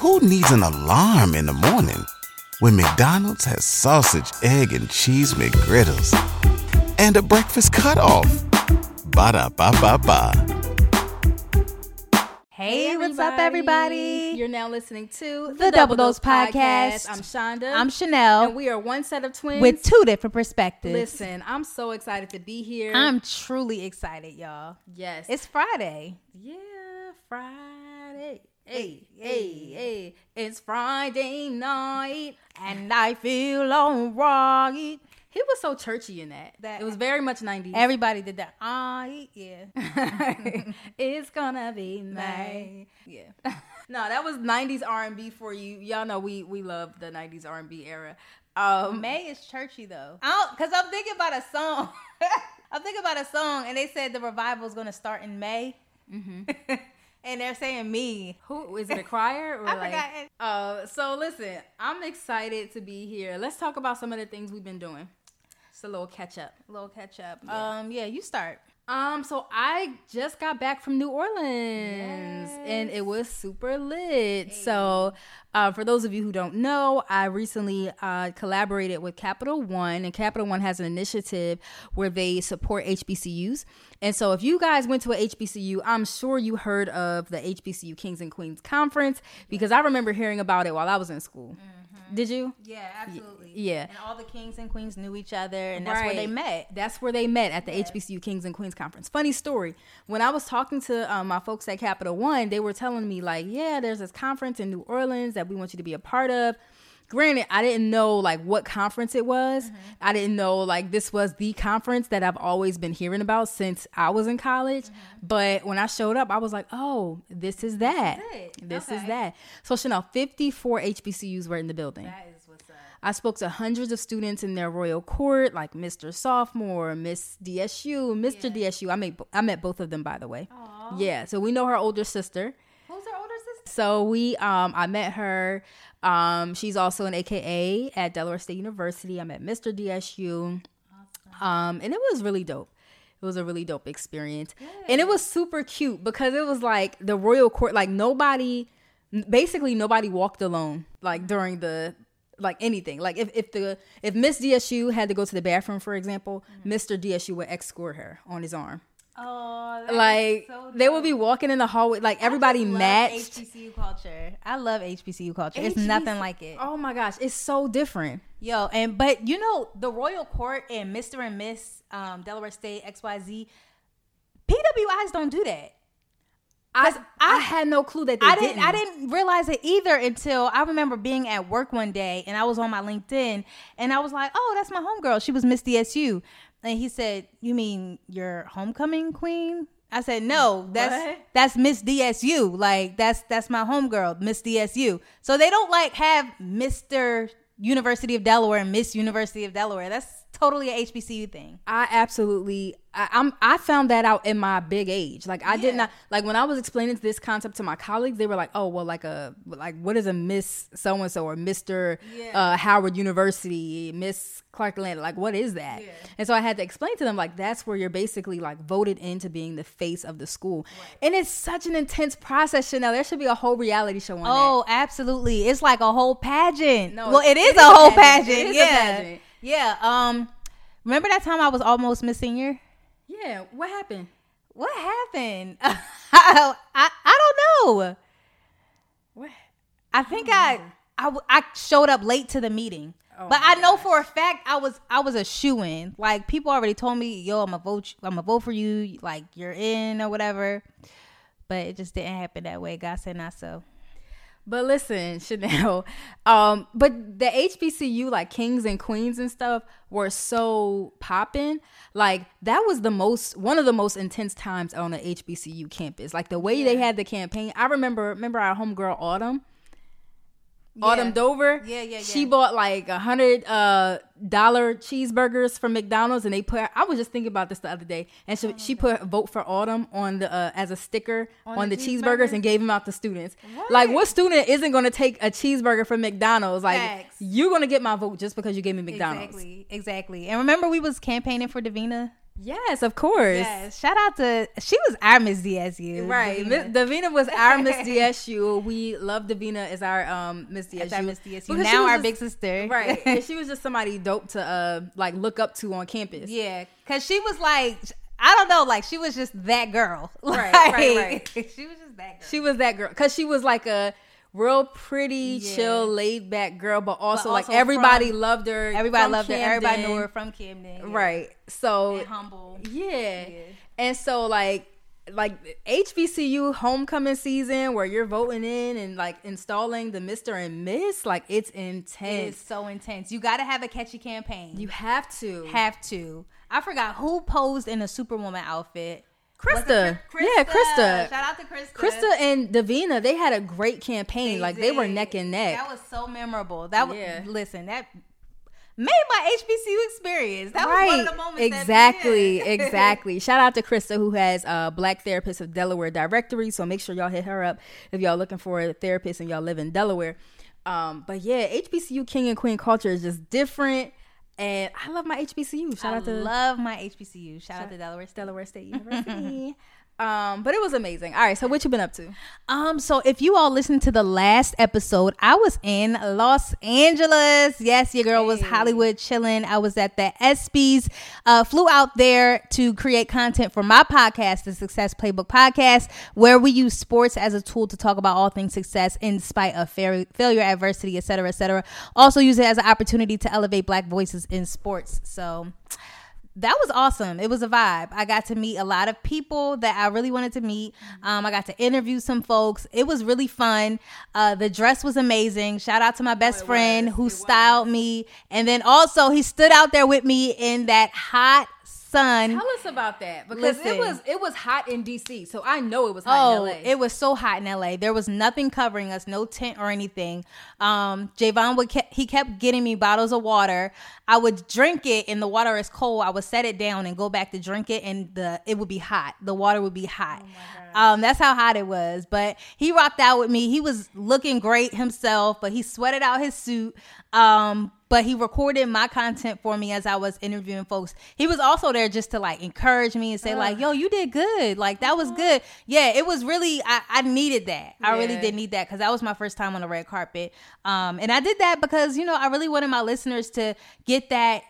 Who needs an alarm in the morning when McDonald's has sausage, egg, and cheese McGriddles and a breakfast cutoff? Ba da ba ba ba. Hey, what's up, everybody? You're now listening to The Double Dose Podcast. I'm Chanda. I'm Chanelle and we are one set of twins with two different perspectives. Listen, I'm so excited to be here. I'm truly excited, y'all. yes, It's Friday. yeah, Friday. Hey, hey, hey! It's Friday night. And I feel alright. He was so churchy in that. That- it was very much 90s. Everybody did that. Ah, yeah. it's gonna be May. Yeah. No, that was 90s R&B for you. Y'all know we we love the 90s R&B era. Um, May is churchy though. Oh, because I'm thinking about a song. I'm thinking about a song, and they said the revival is going to start in May. And they're saying me. Who is it? A crier or I like? forgot. Uh, so listen, I'm excited to be here. Let's talk about some of the things we've been doing. It's a little catch up. A little catch up. Um, yeah, you start. Um, so I just got back from New Orleans and it was super lit. So, uh, for those of you who don't know, I recently uh, collaborated with Capital One, and Capital One has an initiative where they support HBCUs. And so, if you guys went to a HBCU, I'm sure you heard of the HBCU Kings and Queens Conference because I remember hearing about it while I was in school. Did you? Yeah, absolutely. yeah. And all the kings and queens knew each other, and that's where they met. That's where they met at the HBCU Kings and Queens Conference. Funny story. When I was talking to um, my folks at Capital One, they were telling me, like, yeah, there's this conference in New Orleans that we want you to be a part of. Granted, I didn't know like what conference it was. Mm-hmm. I didn't know like this was the conference that I've always been hearing about since I was in college. Mm-hmm. But when I showed up, I was like, oh, this is that. This is that. So Chanelle, 54 HBCUs were in the building. That is what's up. I spoke to hundreds of students in their royal court, like Mr. Sophomore, Miss DSU, Mr. DSU. I met I met both of them, by the way. Aww. Yeah, so we know her older sister. Who's her older sister? So we, um, I met her. Um, she's also an AKA at Delaware State University. I met Mr. DSU. Um, and it was really dope. It was a really dope experience. And it was super cute because it was like the royal court, like nobody, basically nobody walked alone, like during the, like anything. Like if, if the, if Miss DSU had to go to the bathroom, for example, Mr. DSU would escort her on his arm. Oh, Like they would be walking in the hallway, like everybody matched. HBCU culture. I love HBCU culture. It's nothing like it. Oh my gosh, it's so different. Yo, and but you know the Royal Court and Mr. and Miss um, Delaware State XYZ, PWIs don't do that. I, I I- had no clue that they I didn't. didn't. I didn't realize it either until I remember being at work one day and I was on my LinkedIn and I was like, "Oh, that's my homegirl. She was Miss DSU." And he said, "You mean your homecoming queen?" I said, "No, that's What? that's Miss DSU. Like that's that's my homegirl, Miss DSU." So they don't like have Mister University of Delaware and Miss University of Delaware. That's totally a HBCU thing. I absolutely. I, I'm. I found that out in my big age. Like I did not. Like when I was explaining this concept to my colleagues, they were like, "Oh, well, like a like what is a Miss so and so or Mister Yeah. uh, Howard University, Miss Clark Atlanta? Like what is that?" And so I had to explain to them like that's where you're basically like voted into being the face of the school, and it's such an intense process. Chanelle, there should be a whole reality show on that. Oh, absolutely. It's like a whole pageant. No, well, it it is is a a whole pageant. pageant. It is yeah. pageant. Yeah. Um remember that time I was almost Miss Senior? Yeah, what happened? What happened? I, I I don't know. What? I think I I I showed up late to the meeting. Oh but I know for a fact I was I was a shoe in. Like people already told me, "Yo, I'm a vote I'm a vote for you, like you're in or whatever." But it just didn't happen that way. God said not so. But listen, Chanelle. Um, but the HBCU, like Kings and Queens and stuff, were so popping. Like that was the most one of the most intense times on the HBCU campus. Like the way they had the campaign. I remember remember our homegirl Autumn. Autumn Dover. Yeah, yeah, She bought like a hundred uh dollar cheeseburgers from McDonald's, and they put. I was just thinking about this the other day, and Oh she, she put "Vote for Autumn" on the uh, as a sticker on, the the, cheeseburgers cheeseburger? and gave them out to students. Like, what student isn't going to take a cheeseburger from McDonald's? Like, Facts. you're going to get my vote just because you gave me McDonald's. Exactly, exactly. And remember, we was campaigning for Davina. Yes, of course. Yes. Shout out to she was our Miss DSU. Right, Davina. Davina was our Miss DSU. We love Davina as our um Miss DSU. Miss DSU. Because Now our just- big sister. right? And she was just somebody dope to uh like look up to on campus. Yeah, cause she was like, I don't know, like she was just that girl. Right, right, right. She was just that girl. She was that girl because she was like a real pretty, Yeah. chill, laid back girl, but also, like also everybody from- loved her. Everybody loved her. Everybody knew her from Camden. yeah. Right. So And humble. yeah. Yeah. And so like like HBCU homecoming season where you're voting in and like installing the Mr. and Miss, like it's intense. is so intense. You got to have a catchy campaign. You have to. have to. I forgot who posed in a Superwoman outfit. It Krista. Yeah, Krista. Shout out to Krista. Krista and Davina, they had a great campaign. like they were neck and neck. That was so memorable. That was Yeah. listen. That made my HBCU experience. That was one of the moments. exactly, exactly. Shout out to Krista who has uh, Black Therapists of Delaware directory. So make sure y'all hit her up if y'all looking for a therapist and y'all live in Delaware. Um, but yeah, HBCU king and queen culture is just different, and I love my HBCU. Shout I out to love my HBCU. Shout, out to Delaware State. Delaware State University. um, but it was amazing. All right, so what you been up to? Um, so if you all listened to the last episode, I was in Los Angeles. Yes, your girl was Hollywood chilling. I was at the ESPYS. Uh, flew out there to create content for my podcast, the Success Playbook Podcast, where we use sports as a tool to talk about all things success in spite of fair, failure, adversity, et cetera, et cetera. Also use it as an opportunity to elevate black voices in sports. So that was awesome. It was a vibe. I got to meet a lot of people that I really wanted to meet. Um, I got to interview some folks. It was really fun. Uh, the dress was amazing. Shout out to my best friend who styled me. And then also he stood out there with me in that hot sun. Tell us about that because Listen. it was it was hot in DC, so I know it was hot Oh, in LA. it was so hot in LA. There was nothing covering us, no tent or anything. Um, Javon would ke- he kept getting me bottles of water. I would drink it, and the water is cold. I would set it down and go back to drink it, and the it would be hot. The water would be hot. um, that's how hot it was. But he rocked out with me. He was looking great himself, but he sweated out his suit. Um, but he recorded my content for me as I was interviewing folks. He was also there just to like encourage me and say like, "Yo, you did good. Like that was good." Yeah, it was really. I, I needed that. I really Yeah. did need that because that was my first time on the red carpet. Um, and I did that because you know I really wanted my listeners to get that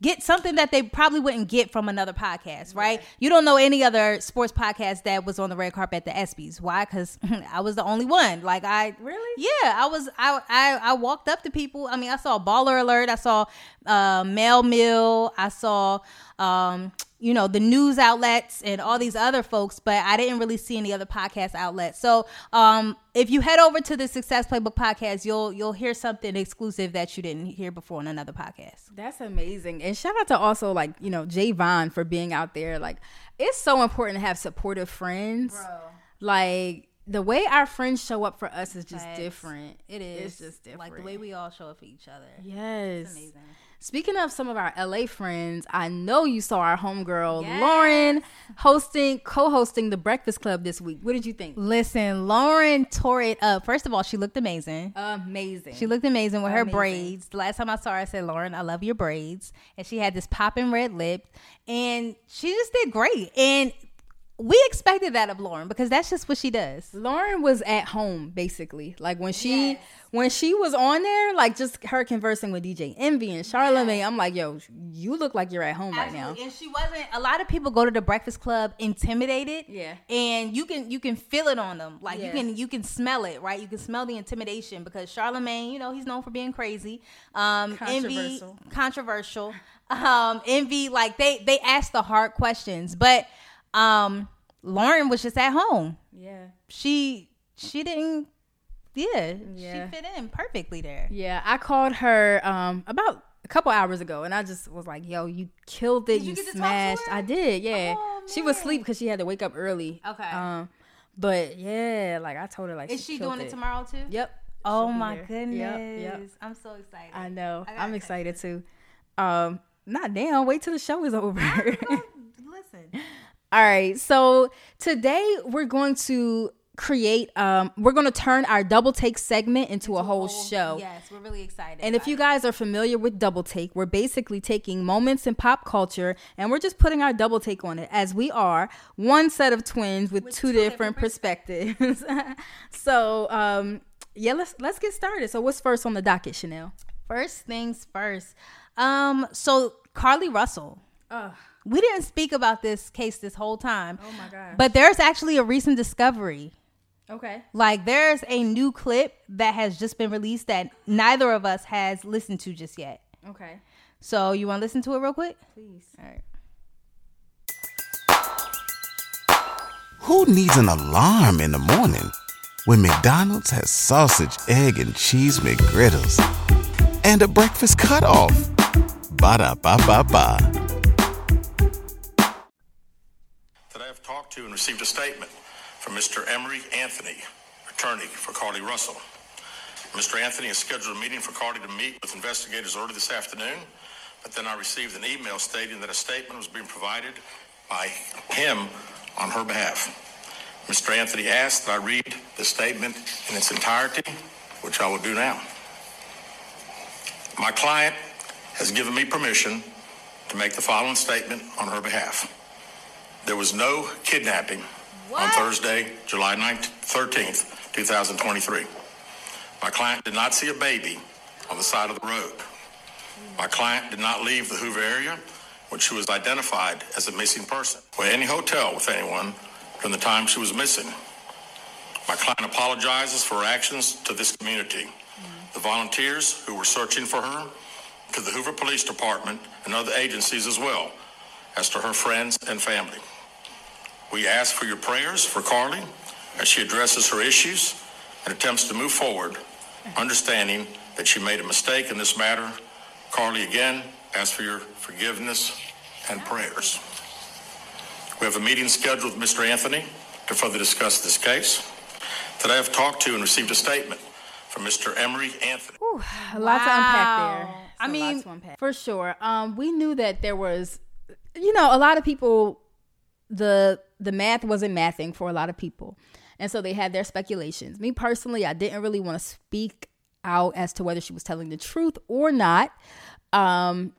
get something that they probably wouldn't get from another podcast, right? You don't know any other sports podcast that was on the red carpet at the ESPYS. Why? Because I was the only one. Like I Really? yeah, I was. I, I I walked up to people. I mean, I saw Baller Alert. I saw uh, Mail Mill. I saw um, you know the news outlets and all these other folks, but I didn't really see any other podcast outlets. So um, if you head over to the Success Playbook podcast, you'll you'll hear something exclusive that you didn't hear before on another podcast. That's amazing. And shout out to also like, you know, Javon for being out there. Like it's so important to have supportive friends. Like the way our friends show up for us is just different. It is It's just different. like the way we all show up for each other. Yes. amazing. Speaking of some of our LA friends, I know you saw our homegirl Yes. Lauren hosting, co-hosting the Breakfast Club this week. What did you think? Listen, Lauren tore it up. First of all, she looked amazing. Amazing. She looked amazing with her braids. The last time I saw her, I said, Lauren, I love your braids. And she had this popping red lip. And she just did great. And we expected that of Lauren because that's just what she does. Lauren was at home basically. Like when she Yes. when she was on there, like just her conversing with DJ Envy and Charlamagne, I'm like, yo, you look like you're at home right now. And she wasn't a lot of people go to the breakfast club intimidated. Yeah. And you can you can feel it on them. Like Yeah. you can you can smell it, right? You can smell the intimidation because Charlamagne, you know, he's known for being crazy. Um envy Controversial. controversial. Um envy, like they they ask the hard questions. But um Lauren was just at home. Yeah. She she didn't yeah, Yeah. she fit in perfectly there. Yeah. I called her um about a couple hours ago and I just was like, yo, you killed it. Did you, you get to talk to smashed. I did, yeah. Oh, she was asleep because she had to wake up early. Okay. Um but yeah, like I told her like Is she killed doing it tomorrow too? Yep. Oh my there. goodness. Yep, yep. I'm so excited. I know. I i'm excited too. Um, not damn. Wait till the show is over. Listen. All right. So today we're going to create um we're going to turn our double take segment into a whole show. Yes, we're really excited. And if you guys are familiar with double take, we're basically taking moments in pop culture and we're just putting our double take on it as we are one set of twins with, two, two different, different perspectives. so, um yeah, let's let's get started. So, what's first on the docket, Chanelle? first things first. Um, so Carlee Russell. We didn't speak about this case this whole time. Oh my gosh. But there's actually a recent discovery. Okay. Like there's a new clip that has just been released that neither of us has listened to just yet. Okay. So you want to listen to it real quick? Please. All right. Who needs an alarm in the morning when McDonald's has sausage, egg, and cheese McGriddles and a breakfast cutoff? Ba da ba ba ba. To and received a statement from Mr. Emory Anthony, attorney for Carlee Russell. Mr. Anthony has scheduled a meeting for Carlee to meet with investigators early this afternoon, but then I received an email stating that a statement was being provided by him on her behalf. Mr. Anthony asked that I read the statement in its entirety, which I will do now. My client has given me permission to make the following statement on her behalf. There was no kidnapping on Thursday, July 19th, 13th, 2023. My client did not see a baby on the side of the road. My client did not leave the Hoover area when she was identified as a missing person or any hotel with anyone during the time she was missing. My client apologizes for her actions to this community, the volunteers who were searching for her, to the Hoover Police Department and other agencies as well, as to her friends and family. We ask for your prayers for Carlee as she addresses her issues and attempts to move forward, understanding that she made a mistake in this matter. Carlee, again, ask for your forgiveness and prayers. We have a meeting scheduled with Mr. Anthony to further discuss this case. Today I've talked to and received a statement from Mr. Emory Anthony. A lot to unpack there. Wow. It's I a mean- for sure. Um, we knew that there was, you know, a lot of people. The the math wasn't mathing for a lot of people, and so they had their speculations. Me personally, I didn't really want to speak out as to whether she was telling the truth or not, um,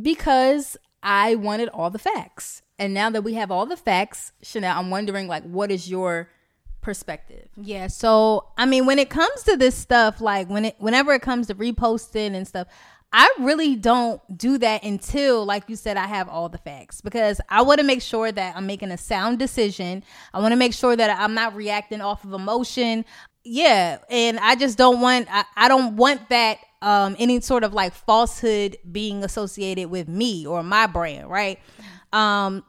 because I wanted all the facts. And now that we have all the facts, Chanelle, I'm wondering like, what is your perspective? Yeah, so I mean, when it comes to this stuff, like when it, whenever it comes to reposting and stuff, I really don't do that until, like you said, I have all the facts because I want to make sure that I'm making a sound decision. I want to make sure that I'm not reacting off of emotion. Yeah, and I just don't want, I, I don't want that um, any sort of like falsehood being associated with me or my brand, right? Um,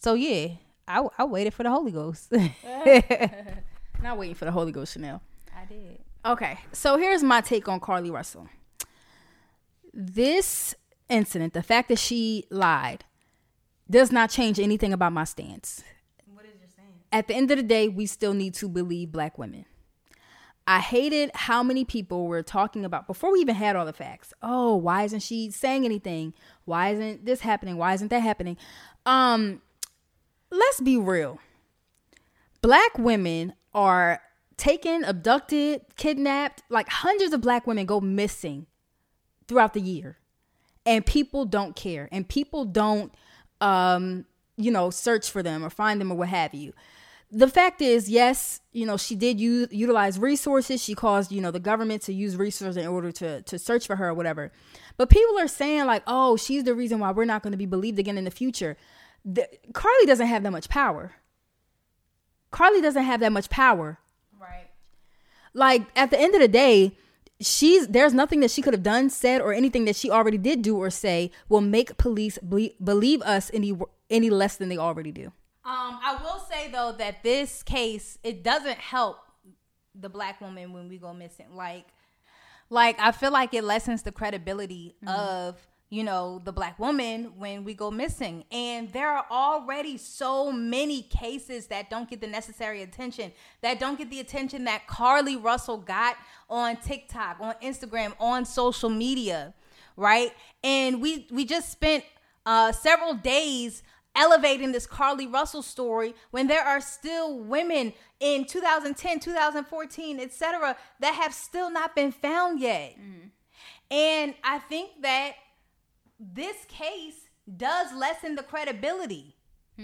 so yeah, I, I waited for the Holy Ghost. Not waiting for the Holy Ghost, Chanelle. I did. Okay, so here's my take on Carlee Russell. This incident, the fact that she lied, does not change anything about my stance. What is your stance? At the end of the day, we still need to believe black women. I hated how many people were talking about before we even had all the facts. Oh, why isn't she saying anything? Why isn't this happening? Why isn't that happening? Um, let's be real. Black women are taken, abducted, kidnapped. Like hundreds of black women go missing throughout the year. And people don't care. And people don't um, you know, search for them or find them or what have you the fact is, yes, you know, she did use, utilize resources. She caused, you know, the government to use resources in order to to search for her or whatever. But people are saying like, "Oh, she's the reason why we're not going to be believed again in the future." The, Carlee doesn't have that much power. Carlee doesn't have that much power. Right. Like at the end of the day, she's there's nothing that she could have done, said, or anything that she already did do or say will make police ble- believe us any any less than they already do. Um, I will say though that this case it doesn't help the black woman when we go missing. Like, like I feel like it lessens the credibility of you know the black woman when we go missing. And there are already so many cases that don't get the necessary attention, that don't get the attention that Carlee Russell got on TikTok, on Instagram, on social media, right? And we we just spent uh, several days elevating this Carlee Russell story when there are still women in 2010, 2014, etc. that have still not been found yet. And I think that this case does lessen the credibility.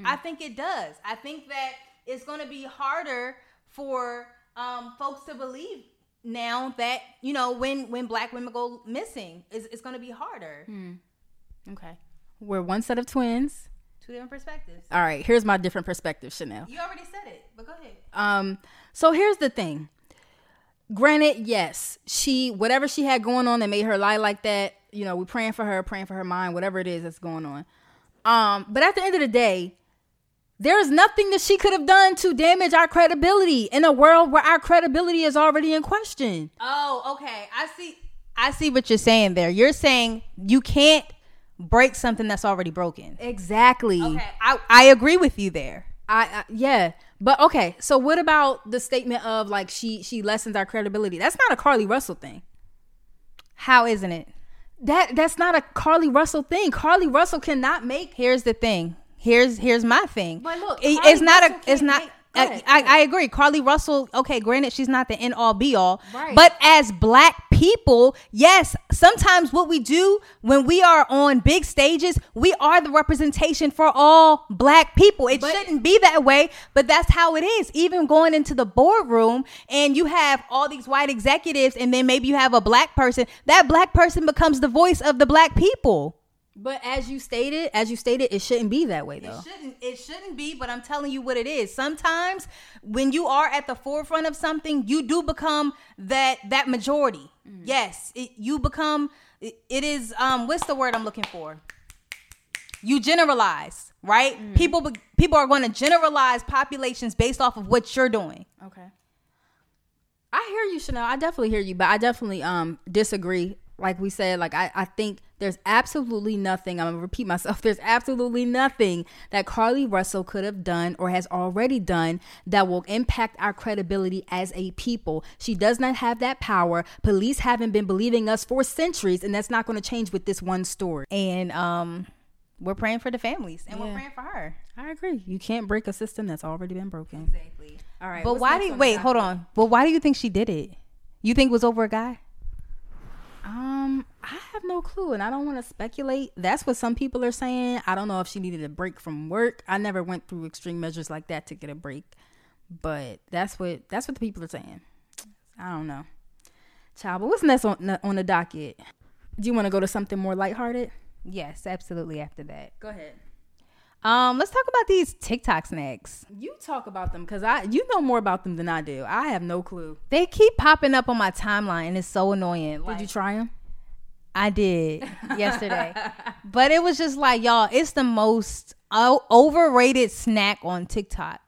I think it does. I think that it's going to be harder for um, folks to believe now that you know when when black women go missing, it's, it's going to be harder. Okay. We're one set of twins. Two different perspectives. All right, here's my different perspective, Chanelle. You already said it, but go ahead. Um, so here's the thing. Granted, yes, she whatever she had going on that made her lie like that, you know, we're praying for her, praying for her mind, whatever it is that's going on. Um, but at the end of the day, there is nothing that she could have done to damage our credibility in a world where our credibility is already in question. Oh, okay. I see. I see what you're saying there. You're saying you can't break something that's already broken. Exactly. Okay, I, I agree with you there. I, I yeah, but okay. So what about the statement of like she she lessens our credibility? That's not a Carlee Russell thing. How isn't it? That that's not a Carlee Russell thing. Carlee Russell cannot make Here's the thing. Here's here's my thing. But look, It- it's not a. It's not. make- Go I, ahead, I. I agree. Carlee Russell. Okay, granted, she's not the end all be all. Right. But as black people, yes, sometimes what we do when we are on big stages, we are the representation for all black people. It But- shouldn't be that way, but that's how it is. Even going into the boardroom and you have all these white executives, and then maybe you have a black person. That black person becomes the voice of the black people. But as you stated, as you stated, it shouldn't be that way though. It shouldn't. It shouldn't be. But I'm telling you what it is. Sometimes when you are at the forefront of something, you do become that that majority. Yes, it, you become. It, it is. Um, what's the word I'm looking for? You generalize, right? People. be- People are going to generalize populations based off of what you're doing. Okay. I hear you, Chanelle. I definitely hear you, but I definitely um disagree. Like we said, like I, I think there's absolutely nothing, I'm gonna repeat myself, there's absolutely nothing that Carlee Russell could have done or has already done that will impact our credibility as a people. She does not have that power. Police haven't been believing us for centuries, and that's not gonna change with this one story. And um, we're praying for the families, and we're praying for her. I agree. You can't break a system that's already been broken. Exactly. All right. But why do you wait? Hold on. But why do you think she did it? You think it was over a guy? Um, I have no clue, and I don't want to speculate. That's what some people are saying. I don't know if she needed a break from work. I never went through extreme measures like that to get a break, but that's what that's what the people are saying. I don't know, child. But what's next on on the docket? Do you want to go to something more lighthearted? Yes, absolutely. After that, Go ahead. Um, let's talk about these TikTok snacks. You talk about them because I you know more about them than I do. I have no clue. They keep popping up on my timeline, and it's so annoying. Did Like, you try them? I did yesterday, but it was just like y'all. It's the most o- overrated snack on TikTok,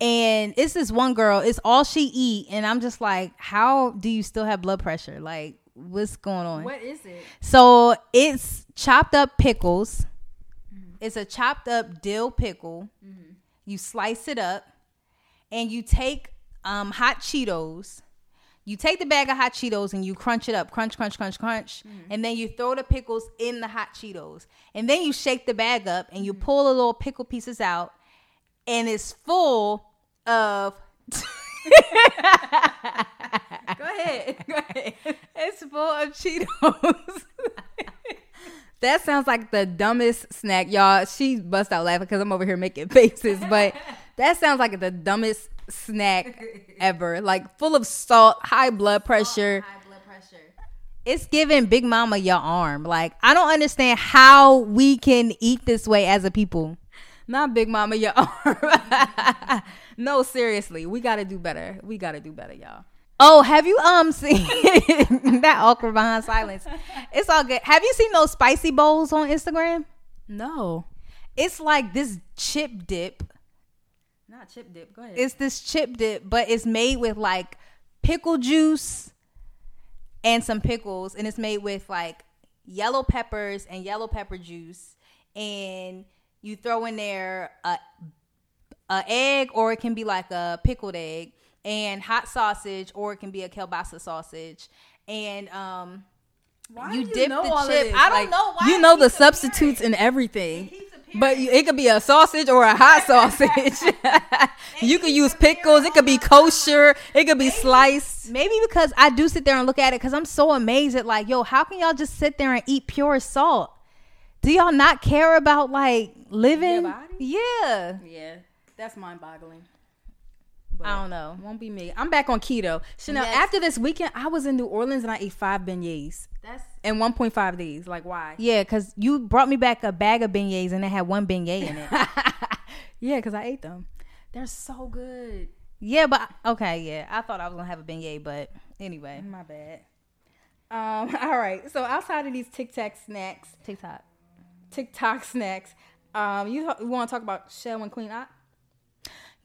and it's this one girl. It's all she eat, and I'm just like, how do you still have blood pressure? Like, what's going on? What is it? So it's chopped up pickles. It's a chopped up dill pickle. Mm-hmm. You slice it up, and you take um, hot Cheetos. You take the bag of hot Cheetos and you crunch it up, crunch, crunch, crunch, crunch, mm-hmm. and then you throw the pickles in the hot Cheetos, and then you shake the bag up and you mm-hmm. pull the little pickle pieces out, and it's full of. Go ahead. Go ahead. it's full of Cheetos. That sounds like the dumbest snack, y'all. She bust out laughing because I'm over here making faces, but that sounds like the dumbest snack ever. Like full of salt, high blood pressure. High blood pressure. it's giving Big Mama your arm. Like I don't understand how we can eat this way as a people. Not Big Mama, your arm. no, seriously, we got to do better. We got to do better, y'all. Oh, have you um seen that awkward behind silence? It's all good. Have you seen those spicy bowls on Instagram? No, It's like this chip dip. not chip dip. Go ahead. It's this chip dip, but it's made with like pickle juice and some pickles, and it's made with like yellow peppers and yellow pepper juice, and you throw in there a a egg, or it can be like a pickled egg, and hot sausage, or it can be a kielbasa sausage, and um. Why you do dip know the chip. I don't Like, know why You know the substitutes and everything. It keeps appearing But you- it could be a sausage or a hot sausage. you could use pickles. It could be kosher. It could be sliced. Maybe because I do sit there and look at it because I'm so amazed at like, yo, how can y'all just sit there and eat pure salt? Do y'all not care about like living? body? Yeah. Yeah, that's mind boggling. I don't know. Won't be me. I'm back on keto. Chanelle, Yes. after this weekend, I was in New Orleans and I ate five beignets That's in 1.5 days. Like, why? yeah, because you brought me back a bag of beignets and it had one beignet in it. Yeah, because I ate them. They're so good. yeah, but okay, yeah. I thought I was gonna have a beignet, but anyway. My bad. Um, all right. So outside of these Tic Tac snacks, TikTok. TikTok snacks, um, you, you want to talk about Chelle and Queen Opp?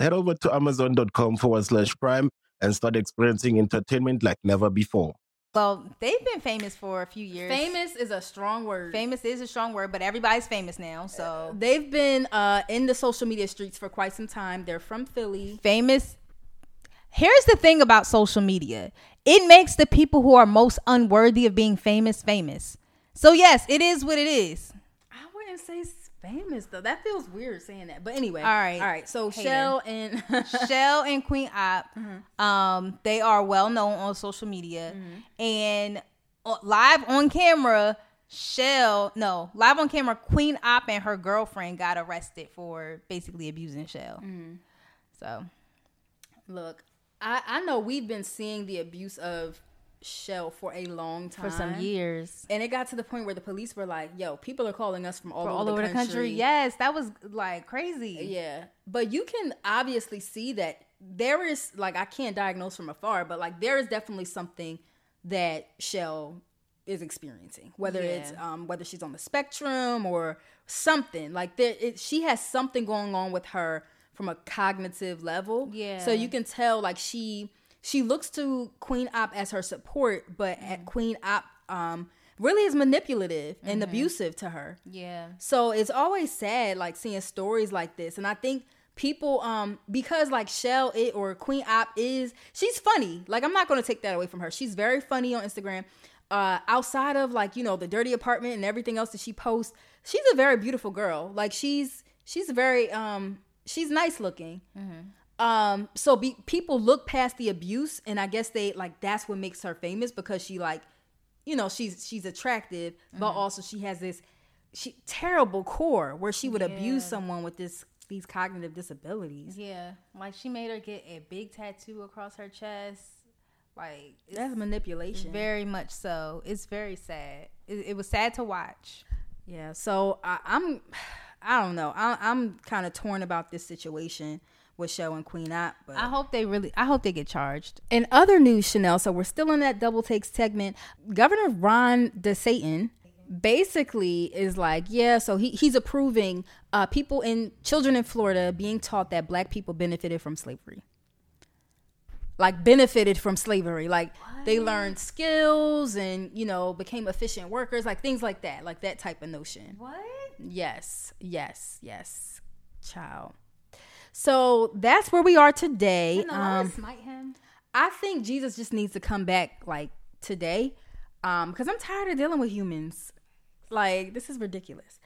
Head over to amazon.com forward slash prime and start experiencing entertainment like never before. well, they've been famous for a few years. Famous is a strong word. Famous is a strong word, but everybody's famous now. So They've been uh, in the social media streets for quite some time. They're from Philly. famous. Here's the thing about social media. It makes the people who are most unworthy of being famous famous. So yes, it is what it is. I wouldn't say s- famous though. That feels weird saying that. But anyway, All right. all right. So Hater. Chelle and Chelle and Queen Opp, um, they are well known on social media, and uh, live on camera, Chelle no live on camera, Queen Opp and her girlfriend got arrested for basically abusing Chelle. So look, I I know we've been seeing the abuse of Chelle for a long time for some years, and it got to the point where the police were like, "Yo, people are calling us from all, all over, over the country. Yes, that was like crazy. Yeah, but you can obviously see that there is like I can't diagnose from afar, but like there is definitely something that Chelle is experiencing, whether it's um whether she's on the spectrum or something like there. It, she has something going on with her from a cognitive level. Yeah. so you can tell like she she looks to Queen Opp as her support, but Mm-hmm. at Queen Opp um really is manipulative and abusive to her. Yeah. So it's always sad like seeing stories like this. And I think people um because like Chelle it or Queen Opp is she's funny. Like I'm not gonna take that away from her. She's very funny on Instagram. Uh outside of like, you know, the dirty apartment and everything else that she posts, she's a very beautiful girl. Like she's she's very um she's nice looking. Um, so be, people look past the abuse, and I guess they like that's what makes her famous because she like, you know, she's she's attractive, but also she has this she terrible core where she would abuse someone with this these cognitive disabilities. Yeah. Like she made her get a big tattoo across her chest. Like That's manipulation. very much so. It's very sad. It, it was sad to watch. Yeah, so I, I'm, I don't know. I, I'm kind of torn about this situation with Chelle and Queen Opp. But I hope they really. I hope they get charged. in other news, Chanelle. So we're still in that double take segment. Governor Ron DeSantis basically is like, yeah. So he he's approving uh, people in children in Florida being taught that Black people benefited from slavery. Like benefited from slavery, like they learned skills and you know became efficient workers, like things like that, like that type of notion. What? Yes, yes, yes, child. So that's where we are today. Um, smite him. I think Jesus just needs to come back like today, um, because I'm tired of dealing with humans. Like this is ridiculous.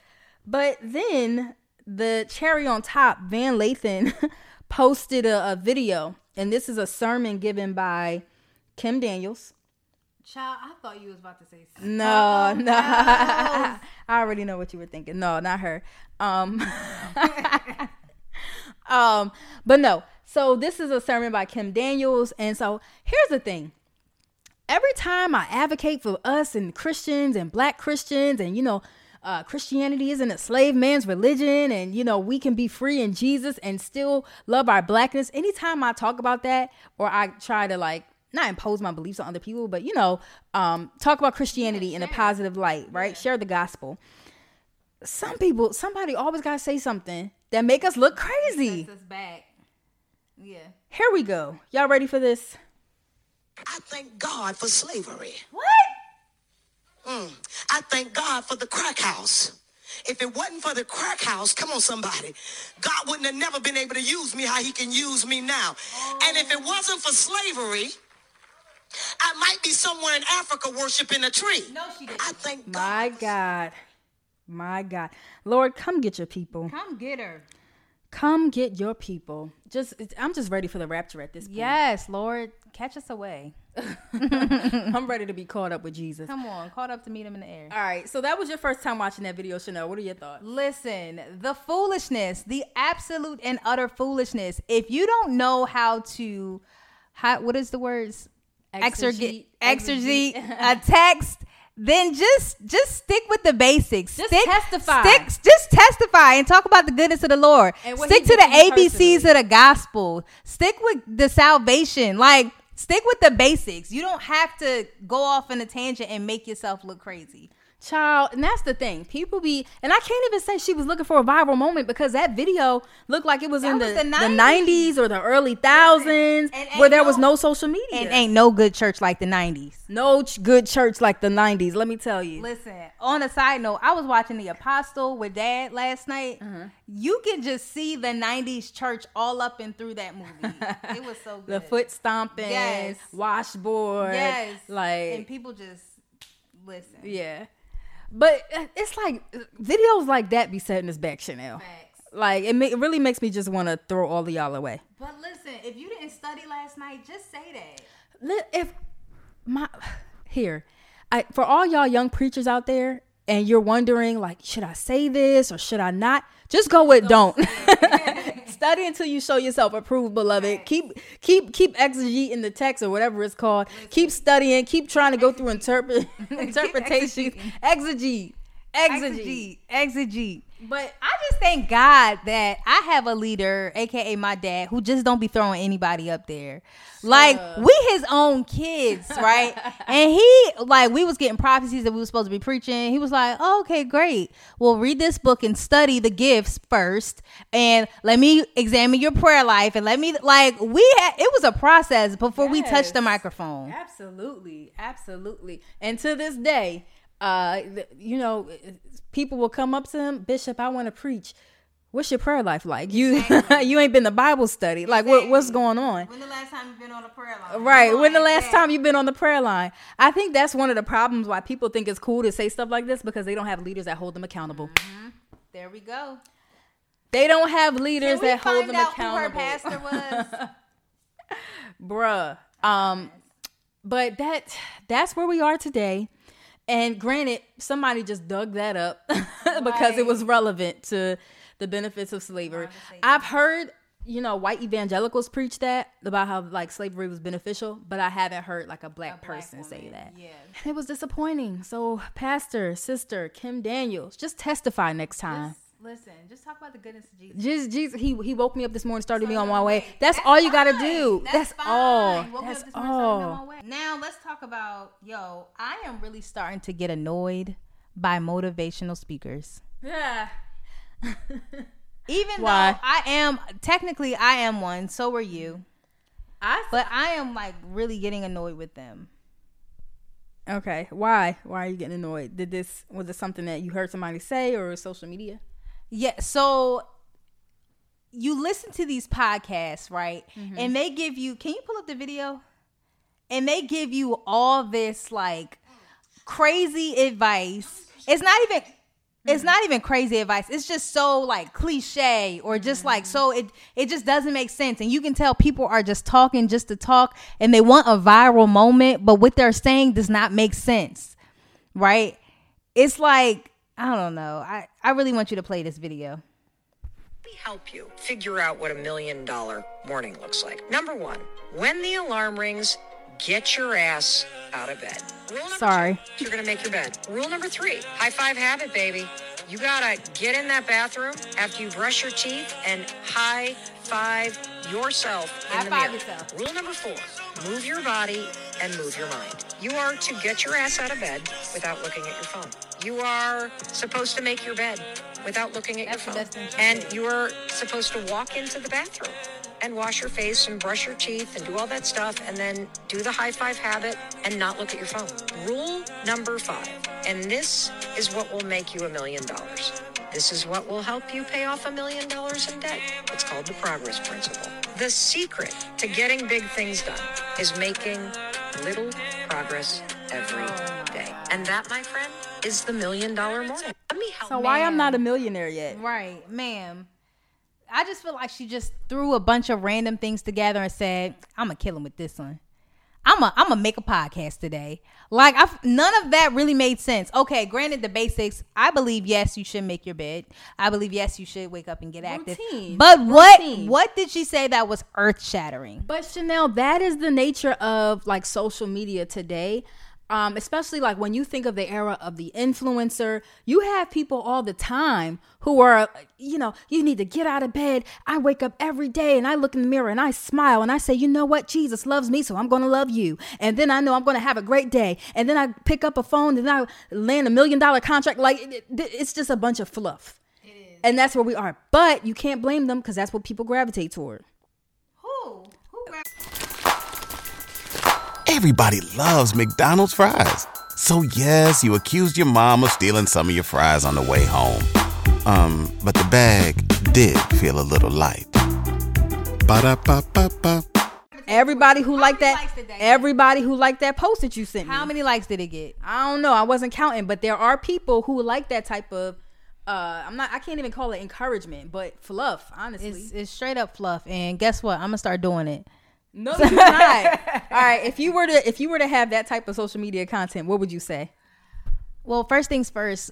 But then the cherry on top, Van Lathan posted a, a video, and this is a sermon given by Kim Daniels. Child, I thought you was about to say. No, no. I already know what you were thinking. No, not her. Um um, but no. So this is a sermon by Kim Daniels, and so here's the thing. Every time I advocate for us and Christians and Black Christians, and you know, uh, Christianity isn't a slave man's religion, and you know we can be free in Jesus and still love our blackness. Anytime I talk about that, or I try to like not impose my beliefs on other people, but you know, um, talk about Christianity in a positive light, right? Share the gospel. Some people, somebody always gotta say something that make us look crazy. Us back. Yeah. Here we go. Y'all ready for this? I thank God for slavery. What? Mm. I thank God for the crack house. If it wasn't for the crack house, come on, somebody, God wouldn't have never been able to use me how he can use me now. And if it wasn't for slavery, I might be somewhere in Africa worshiping a tree. No, she didn't. I thank God. My God. My God. Lord, come get your people. Come get her. Come get your people. Just I'm just ready for the rapture at this point. Yes, Lord, catch us away. I'm ready to be caught up with Jesus. Come on, caught up to meet him in the air. All right. So that was your first time watching that video, Chanelle. What are your thoughts? Listen, the foolishness, the absolute and utter foolishness. If you don't know how to, how what is the words? Exegete. Exegete, exegete a text. Then just just stick with the basics. Just stick, testify. Stick, just testify and talk about the goodness of the Lord. Stick to the ABCs of the gospel. Stick with the salvation. Like stick with the basics. You don't have to go off in a tangent and make yourself look crazy. Child, and that's the thing. People be, and I can't even say she was looking for a viral moment because that video looked like it was in That the, was the, the 90s. or the early thousands where there was no- no social media. And ain't no good church like the 90s. no ch- good church like the 90s, let me tell you. Listen, on a side note, I was watching The Apostle with Dad last night. Uh-huh. You can just see the '90s church all up and through that movie. it was so good. the foot stomping, Yes. washboard. yes, Like, and people just listen. yeah. But uh, it's like videos like that be setting us back, Chanelle. Facts. Like, it, ma- it really makes me just want to throw all of y'all away. But listen, if you didn't study last night, just say that. Li- if my here I, for all y'all young preachers out there and you're wondering like should i say this or should i not just go with don't study until you show yourself approved beloved. Keep keep keep exegeting the text or whatever it's called. Keep studying. Keep trying to go through interpret interpretations. exegete exegete Exegete, but I just thank God that I have a leader, aka my dad, who just don't be throwing anybody up there. Like we his own kids, right? and he like we was getting prophecies that we was supposed to be preaching. He was like, oh, "Okay, great. Well, read this book and study the gifts first, and let me examine your prayer life, and let me like we had it was a process before we touched the microphone. Absolutely, absolutely. And to this day, uh, you know, people will come up to him, Bishop, I want to preach. What's your prayer life like? You you ain't been to Bible study. Like what what's going on? When the last time you've been on a prayer line? Right. When the last time you've been on the prayer line? I think that's one of the problems why people think it's cool to say stuff like this because they don't have leaders that hold them accountable. There we go. They don't have leaders that hold them out who her accountable. pastor was? bruh um but that that's where we are today and granted somebody just dug that up because it was relevant to the benefits of slavery. I've heard you know white evangelicals preach that about how like slavery was beneficial but i haven't heard like a black person say that. Yeah. it was disappointing. So pastor sister kim daniels just testify next time. Just listen. Just talk about the goodness of Jesus. just Jesus, he he woke me up this morning, started me on my way. way. That's, That's all you gotta do. That's, fine. all. Woke me up That's this morning, started me on my way. Now let's talk about yo. I am really starting to get annoyed by motivational speakers. Yeah. Even Why? though I am technically I am one, so are you. I But I am like really getting annoyed with them. okay. Why? Why are you getting annoyed? Did this was it something that you heard somebody say or social media? Yeah, so you listen to these podcasts, right? Mm-hmm. And they give you can you pull up the video? And they give you all this like crazy advice. It's not even it's Mm-hmm. not even crazy advice. It's just so like cliche or just like so Mm-hmm. it it just doesn't make sense. And you can tell people are just talking just to talk and they want a viral moment, but what they're saying does not make sense. Right? It's like I don't know. I I really want you to play this video. Let me help you figure out what a million dollar morning looks like. Number one, when the alarm rings, get your ass out of bed. Rule number Sorry. two, you're gonna make your bed. Rule number three, high five habit, baby. You gotta get in that bathroom after you brush your teeth and high five yourself in High the five mirror. yourself. Rule number four, move your body and move your mind. You are to get your ass out of bed without looking at your phone. You are supposed to make your bed without looking at That's your phone. And you are supposed to walk into the bathroom and wash your face and brush your teeth and do all that stuff and then do the high five habit and not look at your phone. Rule number five, and this is what will make you a million dollars. This is what will help you pay off a million dollars in debt. It's called the progress principle. The secret to getting big things done is making little progress every day. And that, my friend, is the million dollar morning. Let me help So why I'm not a millionaire yet? Right, ma'am. I just feel like she just threw a bunch of random things together and said, "I'm gonna kill him with this one. I'm a I'm gonna make a podcast today." Like, I've, none of that really made sense. Okay, granted the basics. I believe yes, you should make your bed. I believe yes, you should wake up and get active. Routine. But what Routine. what did she say that was earth shattering? But Chanelle, that is the nature of like social media today. Um, especially like when you think of the era of the influencer, you have people all the time who are, you know, you need to get out of bed. I wake up every day and I look in the mirror and I smile and I say, you know what? Jesus loves me, so I'm going to love you. And then I know I'm going to have a great day. And then I pick up a phone and I land a million dollar contract. Like it- it- it's just a bunch of fluff. And that's where we are. But you can't blame them because that's what people gravitate toward. Everybody loves McDonald's fries. So yes, you accused your mom of stealing some of your fries on the way home. Um, but the bag did feel a little light. Ba-da-ba-ba-ba. Everybody who liked that, that everybody who liked that post that you sent me. How many likes did it get? I don't know. I wasn't counting, but there are people who like that type of. Uh, I'm not. I can't even call it encouragement, but fluff. Honestly, It's, it's straight up fluff. And guess what? I'm gonna start doing it. No, you're not. All right, if you were to if you were to have that type of social media content, what would you say? Well, first things first.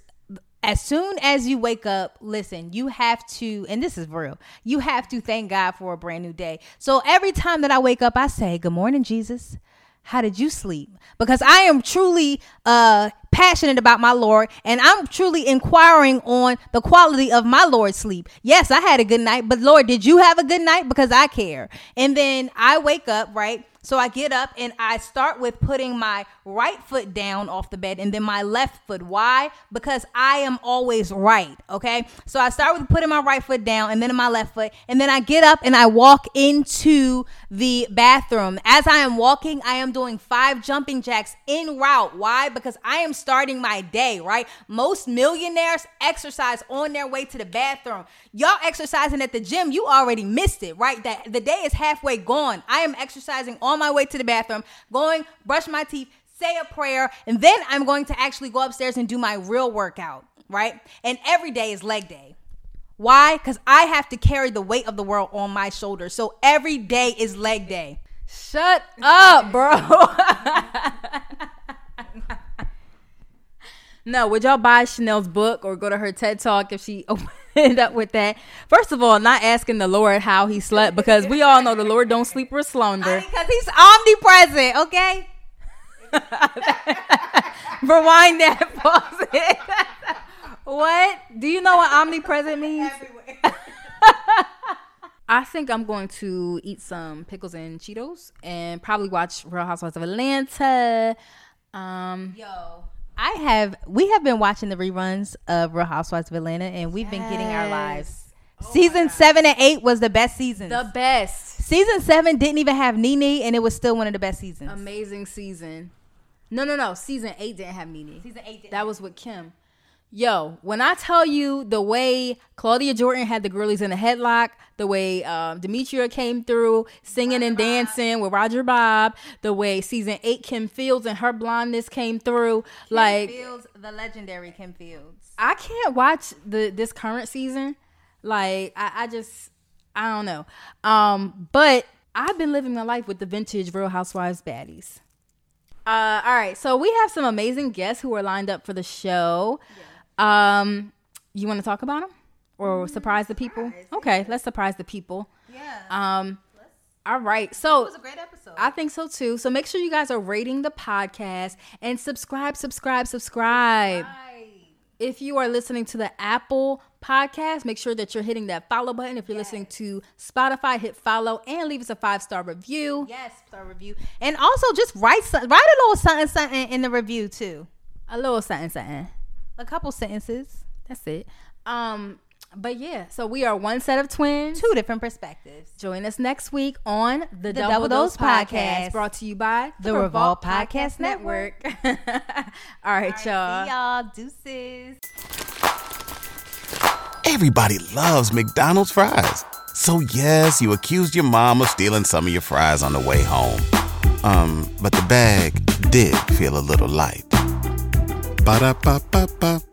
As soon as you wake up, listen, you have to, and this is real, you have to thank God for a brand new day. So every time that I wake up, I say, Good morning, Jesus. How did you sleep? Because I am truly uh passionate about my Lord and I'm truly inquiring on the quality of my Lord's sleep. Yes, I had a good night, but Lord, did you have a good night? Because I care. And then I wake up, right? So I get up and I start with putting my right foot down off the bed and then my left foot. Why? Because I am always right. Okay. So I start with putting my right foot down and then my left foot. And then I get up and I walk into the bathroom. As I am walking, I am doing five jumping jacks in route. Why? Because I am starting my day, right? Most millionaires exercise on their way to the bathroom. Y'all exercising at the gym, you already missed it, right? That the day is halfway gone. I am exercising on my way to the bathroom, going, brush my teeth, say a prayer, and then I'm going to actually go upstairs and do my real workout, right? And every day is leg day. Why? Because I have to carry the weight of the world on my shoulders. So every day is leg day. Shut up, bro. no, would y'all buy Chanelle's book or go to her TED talk if she opened up with that? First of all, not asking the Lord how he slept because we all know the Lord don't sleep or slumber. Because he's omnipresent, okay? Rewind that. Pause it. what? Do you know what omnipresent means? I think I'm going to eat some pickles and Cheetos and probably watch Real Housewives of Atlanta. Um, Yo, I have we have been watching the reruns of Real Housewives of Atlanta and we've been getting our lives. Oh season seven and eight was the best season. the best. Season seven didn't even have Nene and it was still one of the best seasons. Amazing season. No, no, no. Season eight didn't have Nene. Season eight didn't That was with Kim. Yo, when I tell you the way Claudia Jordan had the girlies in a headlock, the way um, Demetria came through singing and dancing with Roger Bobb, the way season eight Kim Fields and her blondness came through, like Fields, the legendary Kim Fields. I can't watch the this current season. Like I, I just I don't know. Um, but I've been living my life with the vintage Real Housewives baddies. Uh, all right, so we have some amazing guests who are lined up for the show. Um, you want to talk about them? or surprise the people? Okay, let's surprise the people. Yeah. Um, all right. So it was a great episode. I think so too. So make sure you guys are rating the podcast and subscribe, subscribe, subscribe. If you are listening to the Apple podcast, make sure that you're hitting that follow button. If you're listening to Spotify, hit follow and leave us a five star review. yes, star review, and also just write some, write a little something something in the review too. A little something, something. A couple sentences, That's it. Um, but yeah, so we are one set of twins. two different perspectives. Join us next week on the, The Double, Double Dose Dose podcast, Podcast. brought to you by The Revolt Podcast Network. All right, y'all. See y'all, deuces. Everybody loves McDonald's fries. So yes, you accused your mom of stealing some of your fries on the way home. Um, but the bag did feel a little light. Ba-da-ba-ba-ba.